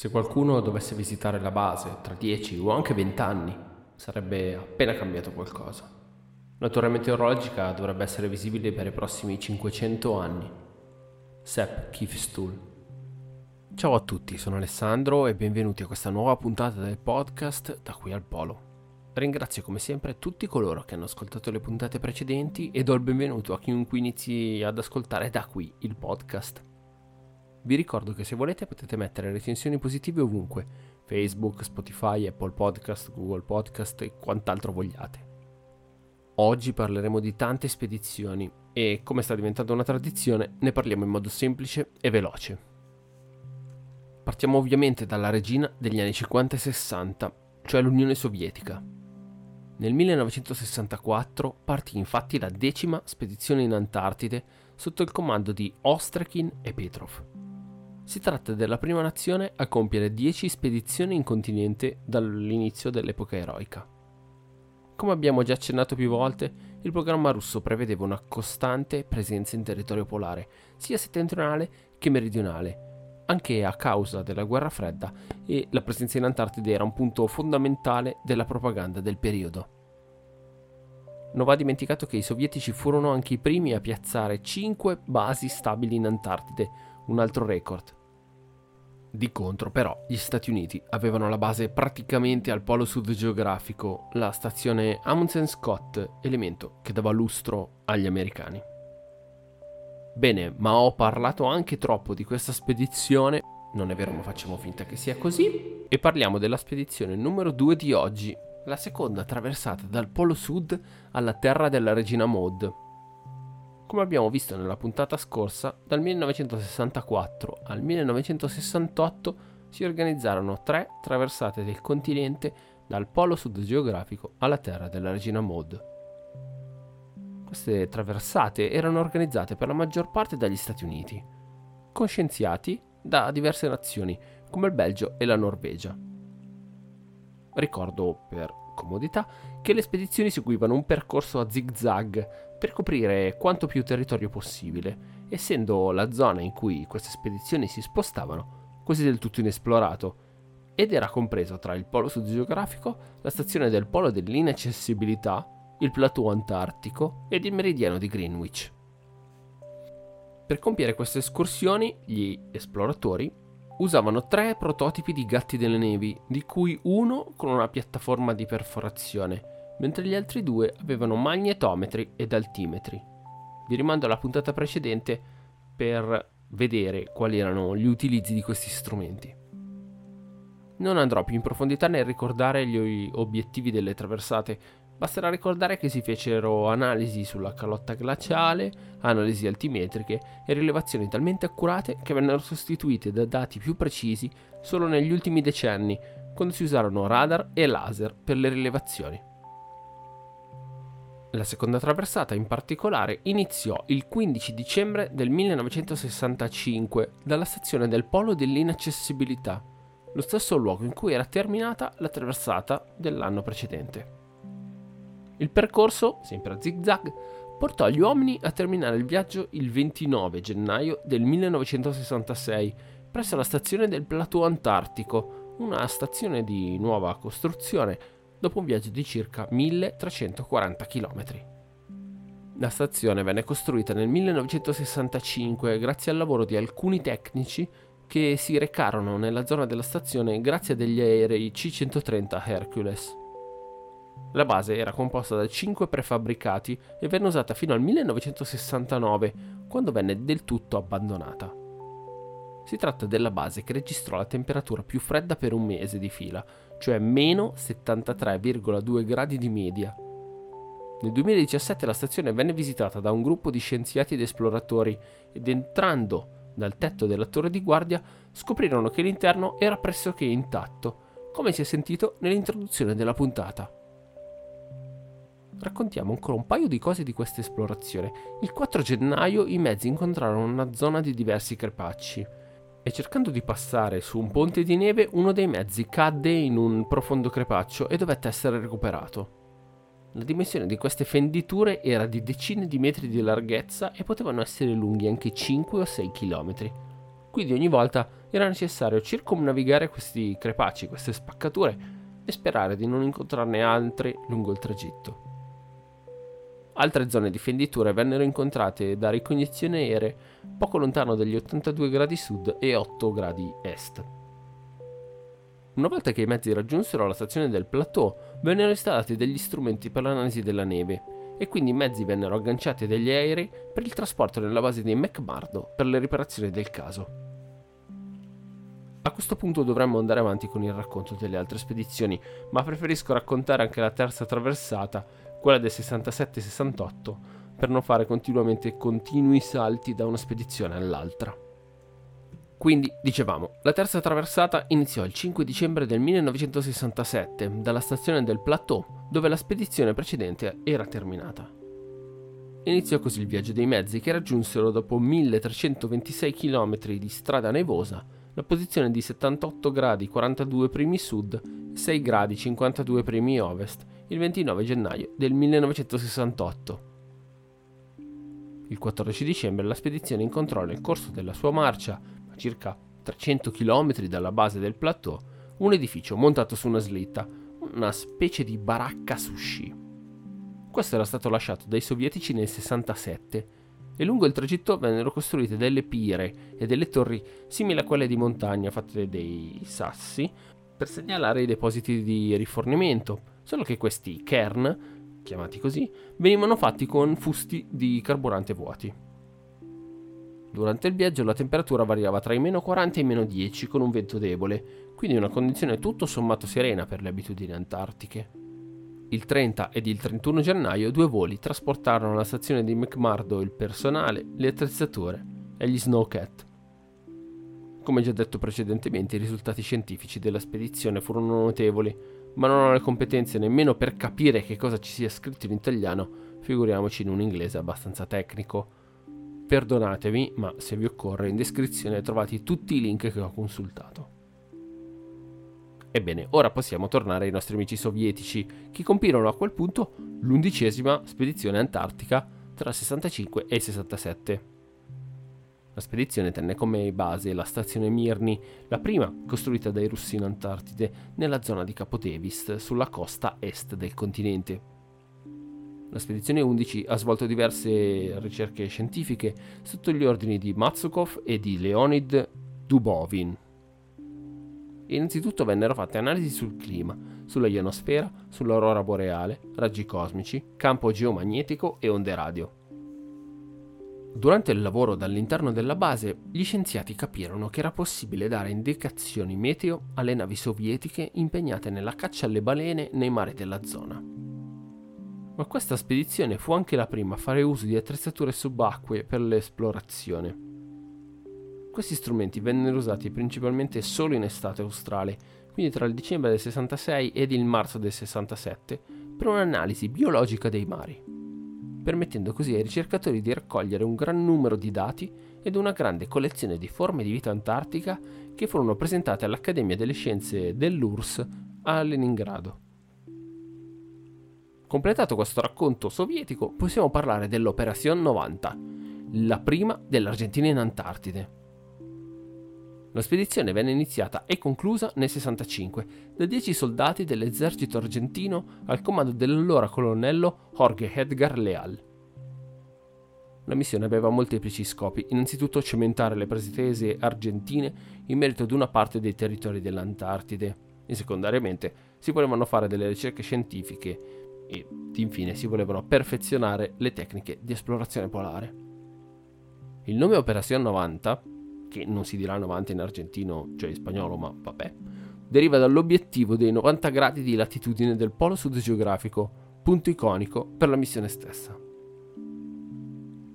Se qualcuno dovesse visitare la base tra 10 o anche 20 anni, sarebbe appena cambiato qualcosa. La torre meteorologica dovrebbe essere visibile per i prossimi 500 anni. Sepp Kifstuhl. Ciao a tutti, sono Alessandro e benvenuti a questa nuova puntata del podcast Da qui al Polo. Ringrazio come sempre tutti coloro che hanno ascoltato le puntate precedenti e do il benvenuto a chiunque inizi ad ascoltare da qui il podcast. Vi ricordo che se volete potete mettere recensioni positive ovunque, Facebook, Spotify, Apple Podcast, Google Podcast e quant'altro vogliate. Oggi parleremo di tante spedizioni e, come sta diventando una tradizione, ne parliamo in modo semplice e veloce. Partiamo ovviamente dalla regina degli anni 50 e 60, cioè l'Unione Sovietica. Nel 1964 partì infatti la decima spedizione in Antartide sotto il comando di Ostrakhin e Petrov. Si tratta della prima nazione a compiere 10 spedizioni in continente dall'inizio dell'epoca eroica. Come abbiamo già accennato più volte, il programma russo prevedeva una costante presenza in territorio polare, sia settentrionale che meridionale, anche a causa della guerra fredda e la presenza in Antartide era un punto fondamentale della propaganda del periodo. Non va dimenticato che i sovietici furono anche i primi a piazzare 5 basi stabili in Antartide, un altro record. Di contro, però, gli Stati Uniti avevano la base praticamente al polo sud geografico, la stazione Amundsen Scott, elemento che dava lustro agli americani. Bene, ma ho parlato anche troppo di questa spedizione, non è vero ma facciamo finta che sia così, e parliamo della spedizione numero 2 di oggi, la seconda attraversata dal polo sud alla terra della regina Maud, come abbiamo visto nella puntata scorsa, dal 1964 al 1968 si organizzarono tre traversate del continente dal polo sud geografico alla terra della regina Maud. Queste traversate erano organizzate per la maggior parte dagli Stati Uniti, con scienziati da diverse nazioni come il Belgio e la Norvegia. Ricordo per comodità che le spedizioni seguivano un percorso a zigzag per coprire quanto più territorio possibile, essendo la zona in cui queste spedizioni si spostavano quasi del tutto inesplorato, ed era compreso tra il polo sud geografico, la stazione del polo dell'inaccessibilità, il plateau antartico ed il meridiano di Greenwich. Per compiere queste escursioni, gli esploratori usavano tre prototipi di gatti delle nevi, di cui uno con una piattaforma di perforazione, mentre gli altri due avevano magnetometri ed altimetri. Vi rimando alla puntata precedente per vedere quali erano gli utilizzi di questi strumenti. Non andrò più in profondità nel ricordare gli obiettivi delle traversate, basterà ricordare che si fecero analisi sulla calotta glaciale, analisi altimetriche e rilevazioni talmente accurate che vennero sostituite da dati più precisi solo negli ultimi decenni, quando si usarono radar e laser per le rilevazioni. La seconda traversata in particolare iniziò il 15 dicembre del 1965 dalla stazione del Polo dell'Inaccessibilità, lo stesso luogo in cui era terminata la traversata dell'anno precedente. Il percorso, sempre a zigzag, portò gli uomini a terminare il viaggio il 29 gennaio del 1966 presso la stazione del Plateau Antartico, una stazione di nuova costruzione dopo un viaggio di circa 1340 km. La stazione venne costruita nel 1965 grazie al lavoro di alcuni tecnici che si recarono nella zona della stazione grazie a degli aerei C-130 Hercules. La base era composta da 5 prefabbricati e venne usata fino al 1969, quando venne del tutto abbandonata. Si tratta della base che registrò la temperatura più fredda per un mese di fila, cioè meno 73,2 gradi di media. Nel 2017 la stazione venne visitata da un gruppo di scienziati ed esploratori ed entrando dal tetto della torre di guardia scoprirono che l'interno era pressoché intatto, come si è sentito nell'introduzione della puntata. Raccontiamo ancora un paio di cose di questa esplorazione. Il 4 gennaio i mezzi incontrarono una zona di diversi crepacci e cercando di passare su un ponte di neve uno dei mezzi cadde in un profondo crepaccio e dovette essere recuperato. La dimensione di queste fenditure era di decine di metri di larghezza e potevano essere lunghi anche 5 o 6 km. Quindi ogni volta era necessario circumnavigare questi crepaci, queste spaccature e sperare di non incontrarne altre lungo il tragitto. Altre zone di fenditure vennero incontrate da ricognizioni aeree poco lontano dagli 82 gradi sud e 8 gradi est. Una volta che i mezzi raggiunsero la stazione del plateau, vennero installati degli strumenti per l'analisi della neve e quindi i mezzi vennero agganciati degli aerei per il trasporto nella base di McMurdo per le riparazioni del caso. A questo punto dovremmo andare avanti con il racconto delle altre spedizioni, ma preferisco raccontare anche la terza traversata, quella del 67-68, per non fare continuamente continui salti da una spedizione all'altra. Quindi, dicevamo, la terza traversata iniziò il 5 dicembre del 1967 dalla stazione del Plateau, dove la spedizione precedente era terminata. Iniziò così il viaggio dei mezzi che raggiunsero dopo 1326 km di strada nevosa la posizione di 78 gradi 42 primi sud e 6 gradi 52 primi ovest il 29 gennaio del 1968. Il 14 dicembre la spedizione incontrò nel corso della sua marcia, a circa 300 km dalla base del plateau, un edificio montato su una slitta, una specie di baracca sushi. Questo era stato lasciato dai sovietici nel 67 e lungo il tragitto vennero costruite delle pire e delle torri simili a quelle di montagna fatte dei sassi per segnalare i depositi di rifornimento, solo che questi kern, chiamati così, venivano fatti con fusti di carburante vuoti. Durante il viaggio la temperatura variava tra i meno 40 e i meno 10 con un vento debole, quindi una condizione tutto sommato serena per le abitudini antartiche. Il 30 ed il 31 gennaio due voli trasportarono alla stazione di McMurdo il personale, le attrezzature e gli Snowcat. Come già detto precedentemente, i risultati scientifici della spedizione furono notevoli, ma non ho le competenze nemmeno per capire che cosa ci sia scritto in italiano, figuriamoci in un inglese abbastanza tecnico. Perdonatemi, ma se vi occorre in descrizione trovate tutti i link che ho consultato. Ebbene, ora possiamo tornare ai nostri amici sovietici, che compirono a quel punto l'undicesima spedizione antartica tra il 65 e il 67. La spedizione tenne come base la stazione Mirny, la prima costruita dai russi in Antartide, nella zona di Capo Davis, sulla costa est del continente. La spedizione 11 ha svolto diverse ricerche scientifiche sotto gli ordini di Matsukov e di Leonid Dubovin, innanzitutto vennero fatte analisi sul clima, sulla ionosfera, sull'aurora boreale, raggi cosmici, campo geomagnetico e onde radio. Durante il lavoro dall'interno della base, gli scienziati capirono che era possibile dare indicazioni meteo alle navi sovietiche impegnate nella caccia alle balene nei mari della zona. Ma questa spedizione fu anche la prima a fare uso di attrezzature subacquee per l'esplorazione. Questi strumenti vennero usati principalmente solo in estate australe, quindi tra il dicembre del 66 ed il marzo del 67, per un'analisi biologica dei mari, permettendo così ai ricercatori di raccogliere un gran numero di dati ed una grande collezione di forme di vita antartica che furono presentate all'Accademia delle Scienze dell'URSS a Leningrado. Completato questo racconto sovietico, possiamo parlare dell'Operation 90, la prima dell'Argentina in Antartide. La spedizione venne iniziata e conclusa nel 65 da 10 soldati dell'esercito argentino al comando dell'allora colonnello Jorge Edgar Leal. La missione aveva molteplici scopi, innanzitutto cementare le pretese argentine in merito ad una parte dei territori dell'Antartide e secondariamente si volevano fare delle ricerche scientifiche e infine si volevano perfezionare le tecniche di esplorazione polare. Il nome Operazione 90 che non si dirà 90 in argentino, cioè in spagnolo, ma vabbè, deriva dall'obiettivo dei 90 gradi di latitudine del polo sud geografico, punto iconico per la missione stessa.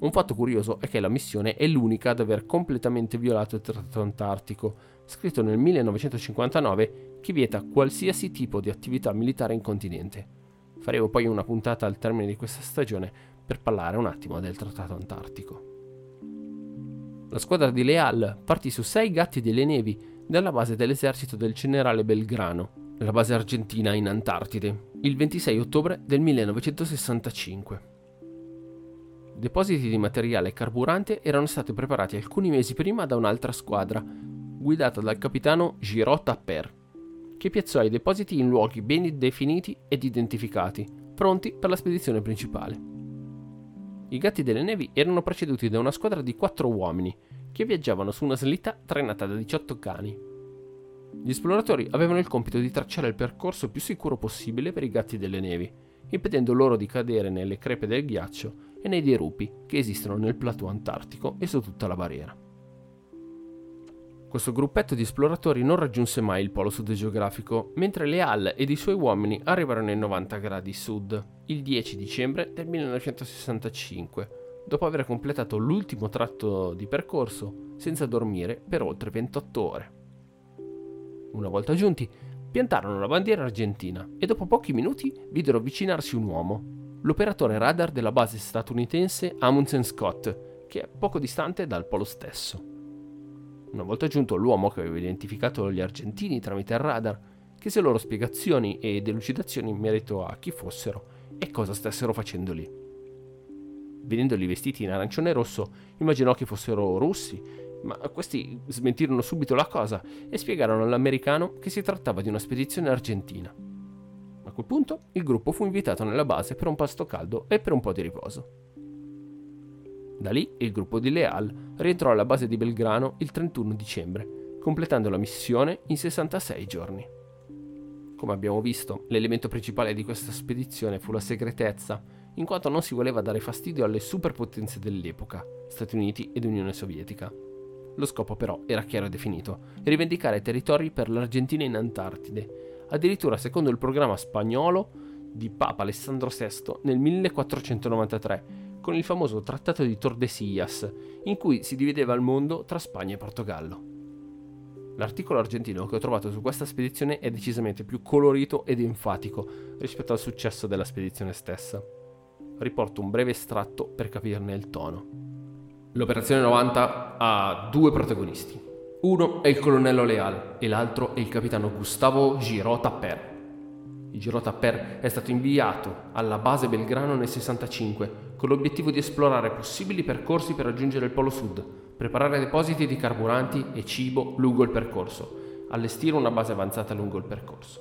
Un fatto curioso è che la missione è l'unica ad aver completamente violato il Trattato Antartico, scritto nel 1959, che vieta qualsiasi tipo di attività militare in continente. Faremo poi una puntata al termine di questa stagione per parlare un attimo del Trattato Antartico. La squadra di Leal partì su sei gatti delle nevi dalla base dell'esercito del generale Belgrano, la base argentina in Antartide, il 26 ottobre del 1965. depositi di materiale carburante erano stati preparati alcuni mesi prima da un'altra squadra, guidata dal capitano Giraud Tapper, che piazzò i depositi in luoghi ben definiti ed identificati, pronti per la spedizione principale. I gatti delle nevi erano preceduti da una squadra di quattro uomini, che viaggiavano su una slitta trainata da 18 cani. Gli esploratori avevano il compito di tracciare il percorso più sicuro possibile per i gatti delle nevi, impedendo loro di cadere nelle crepe del ghiaccio e nei dirupi che esistono nel plateau antartico e su tutta la barriera. Questo gruppetto di esploratori non raggiunse mai il polo sud geografico, mentre Leal ed i suoi uomini arrivarono ai 90 gradi sud il 10 dicembre del 1965, dopo aver completato l'ultimo tratto di percorso senza dormire per oltre 28 ore. Una volta giunti, piantarono la bandiera argentina e dopo pochi minuti videro avvicinarsi un uomo, l'operatore radar della base statunitense Amundsen Scott, che è poco distante dal polo stesso. Una volta giunto l'uomo che aveva identificato gli argentini tramite il radar, chiese loro spiegazioni e delucidazioni in merito a chi fossero e cosa stessero facendo lì. Vedendoli vestiti in arancione e rosso, immaginò che fossero russi, ma questi smentirono subito la cosa e spiegarono all'americano che si trattava di una spedizione argentina. A quel punto il gruppo fu invitato nella base per un pasto caldo e per un po' di riposo. Da lì il gruppo di Leal rientrò alla base di Belgrano il 31 dicembre, completando la missione in 66 giorni. Come abbiamo visto, l'elemento principale di questa spedizione fu la segretezza, in quanto non si voleva dare fastidio alle superpotenze dell'epoca, Stati Uniti ed Unione Sovietica. Lo scopo però era chiaro e definito, rivendicare territori per l'Argentina in Antartide addirittura secondo il programma spagnolo di Papa Alessandro VI nel 1493, con il famoso Trattato di Tordesillas, in cui si divideva il mondo tra Spagna e Portogallo. L'articolo argentino che ho trovato su questa spedizione è decisamente più colorito ed enfatico rispetto al successo della spedizione stessa. Riporto un breve estratto per capirne il tono. L'operazione 90 ha due protagonisti, uno è il colonnello Leal e l'altro è il capitano Gustavo Giraud Tapper. Il Tapper è stato inviato alla base Belgrano nel 65 con l'obiettivo di esplorare possibili percorsi per raggiungere il Polo Sud, preparare depositi di carburanti e cibo lungo il percorso, allestire una base avanzata lungo il percorso.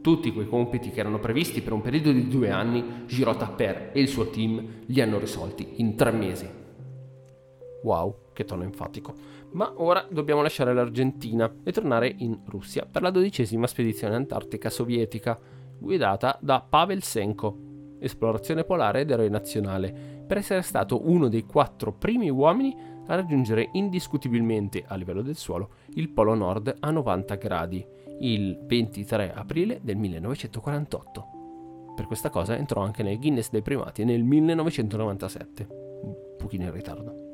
Tutti quei compiti che erano previsti per un periodo di due anni, Giraud Tapper e il suo team li hanno risolti in tre mesi. Wow, che tono enfatico. Ma ora dobbiamo lasciare l'Argentina e tornare in Russia per la dodicesima spedizione antartica sovietica, guidata da Pavel Senko, esplorazione polare ed eroe nazionale, per essere stato uno dei quattro primi uomini a raggiungere indiscutibilmente a livello del suolo il Polo Nord a 90 gradi, il 23 aprile del 1948. Per questa cosa entrò anche nel Guinness dei primati nel 1997, un pochino in ritardo.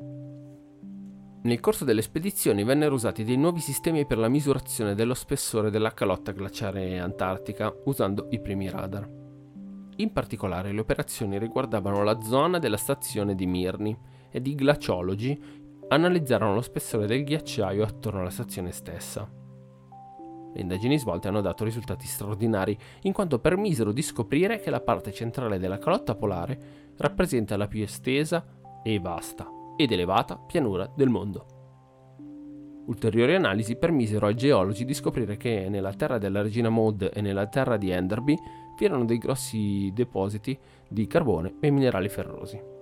Nel corso delle spedizioni vennero usati dei nuovi sistemi per la misurazione dello spessore della calotta glaciare antartica usando i primi radar. In particolare le operazioni riguardavano la zona della stazione di Mirny ed i glaciologi analizzarono lo spessore del ghiacciaio attorno alla stazione stessa. Le indagini svolte hanno dato risultati straordinari, in quanto permisero di scoprire che la parte centrale della calotta polare rappresenta la più estesa e vasta ed elevata pianura del mondo. Ulteriori analisi permisero ai geologi di scoprire che nella terra della regina Maud e nella terra di Enderby vi erano dei grossi depositi di carbone e minerali ferrosi.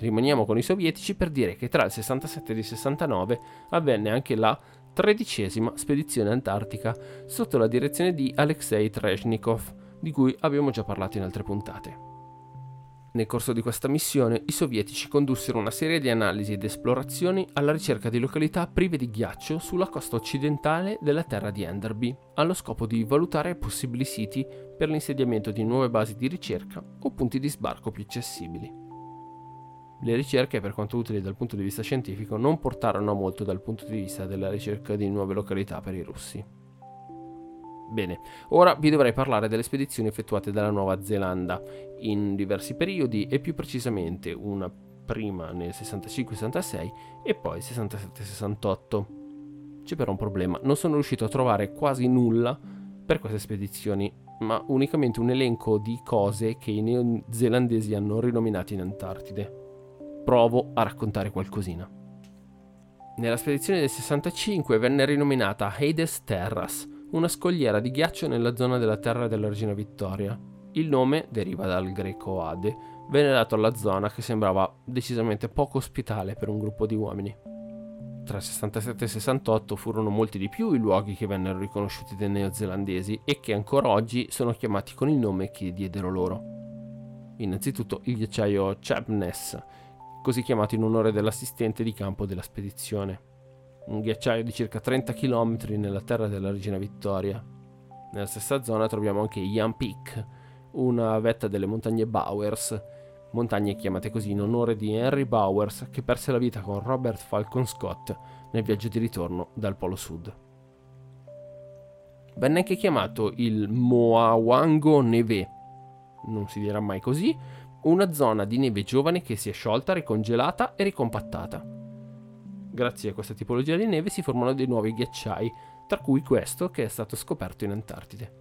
Rimaniamo con i sovietici per dire che tra il 67 e il 69 avvenne anche la tredicesima spedizione antartica sotto la direzione di Alexei Treshnikov, di cui abbiamo già parlato in altre puntate. Nel corso di questa missione i sovietici condussero una serie di analisi ed esplorazioni alla ricerca di località prive di ghiaccio sulla costa occidentale della terra di Enderby, allo scopo di valutare possibili siti per l'insediamento di nuove basi di ricerca o punti di sbarco più accessibili. Le ricerche, per quanto utili dal punto di vista scientifico, non portarono a molto dal punto di vista della ricerca di nuove località per i russi. Bene, ora vi dovrei parlare delle spedizioni effettuate dalla Nuova Zelanda in diversi periodi e più precisamente una prima nel 65-66 e poi 67-68. C'è però un problema, non sono riuscito a trovare quasi nulla per queste spedizioni ma unicamente un elenco di cose che i neozelandesi hanno rinominato in Antartide. Provo a raccontare qualcosina. Nella spedizione del 65 venne rinominata Hades Terras, una scogliera di ghiaccio nella zona della terra della regina Vittoria. Il nome deriva dal greco Ade, venne dato alla zona che sembrava decisamente poco ospitale per un gruppo di uomini. Tra il 67 e il 68 furono molti di più i luoghi che vennero riconosciuti dai neozelandesi e che ancora oggi sono chiamati con il nome che diedero loro. Innanzitutto il ghiacciaio Chapness, così chiamato in onore dell'assistente di campo della spedizione. Un ghiacciaio di circa 30 km nella terra della regina Vittoria. Nella stessa zona troviamo anche Yan Peak, una vetta delle montagne Bowers, montagne chiamate così in onore di Henry Bowers che perse la vita con Robert Falcon Scott nel viaggio di ritorno dal Polo Sud. Venne anche chiamato il Moawango Neve, non si dirà mai così, una zona di neve giovane che si è sciolta, ricongelata e ricompattata. Grazie a questa tipologia di neve si formano dei nuovi ghiacciai, tra cui questo che è stato scoperto in Antartide.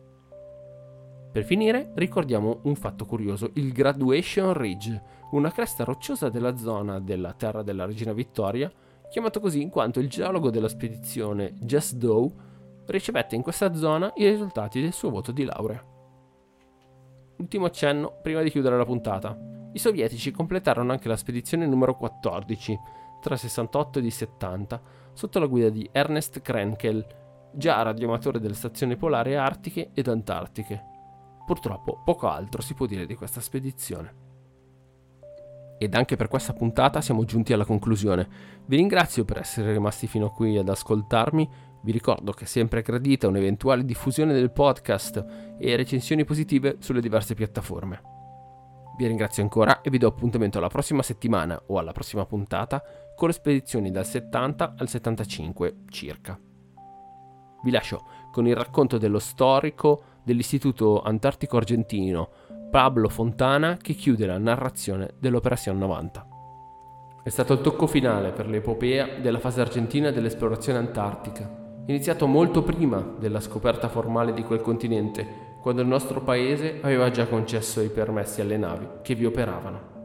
Per finire, ricordiamo un fatto curioso, il Graduation Ridge, una cresta rocciosa della zona della terra della regina Vittoria, chiamato così in quanto il geologo della spedizione Jess Doe ricevette in questa zona i risultati del suo voto di laurea. Ultimo accenno prima di chiudere la puntata. I sovietici completarono anche la spedizione numero 14, tra 68 e il 70, sotto la guida di Ernest Krenkel, già radioamatore delle stazioni polari artiche ed antartiche. Purtroppo poco altro si può dire di questa spedizione. Ed anche per questa puntata siamo giunti alla conclusione. Vi ringrazio per essere rimasti fino a qui ad ascoltarmi. Vi ricordo che è sempre gradita un'eventuale diffusione del podcast e recensioni positive sulle diverse piattaforme. Vi ringrazio ancora e vi do appuntamento alla prossima settimana o alla prossima puntata con le spedizioni dal 70 al 75 circa. Vi lascio con il racconto dello storico dell'Istituto Antartico Argentino Pablo Fontana che chiude la narrazione dell'Operazione 90. È stato il tocco finale per l'epopea della fase argentina dell'esplorazione antartica, iniziato molto prima della scoperta formale di quel continente, quando il nostro paese aveva già concesso i permessi alle navi che vi operavano.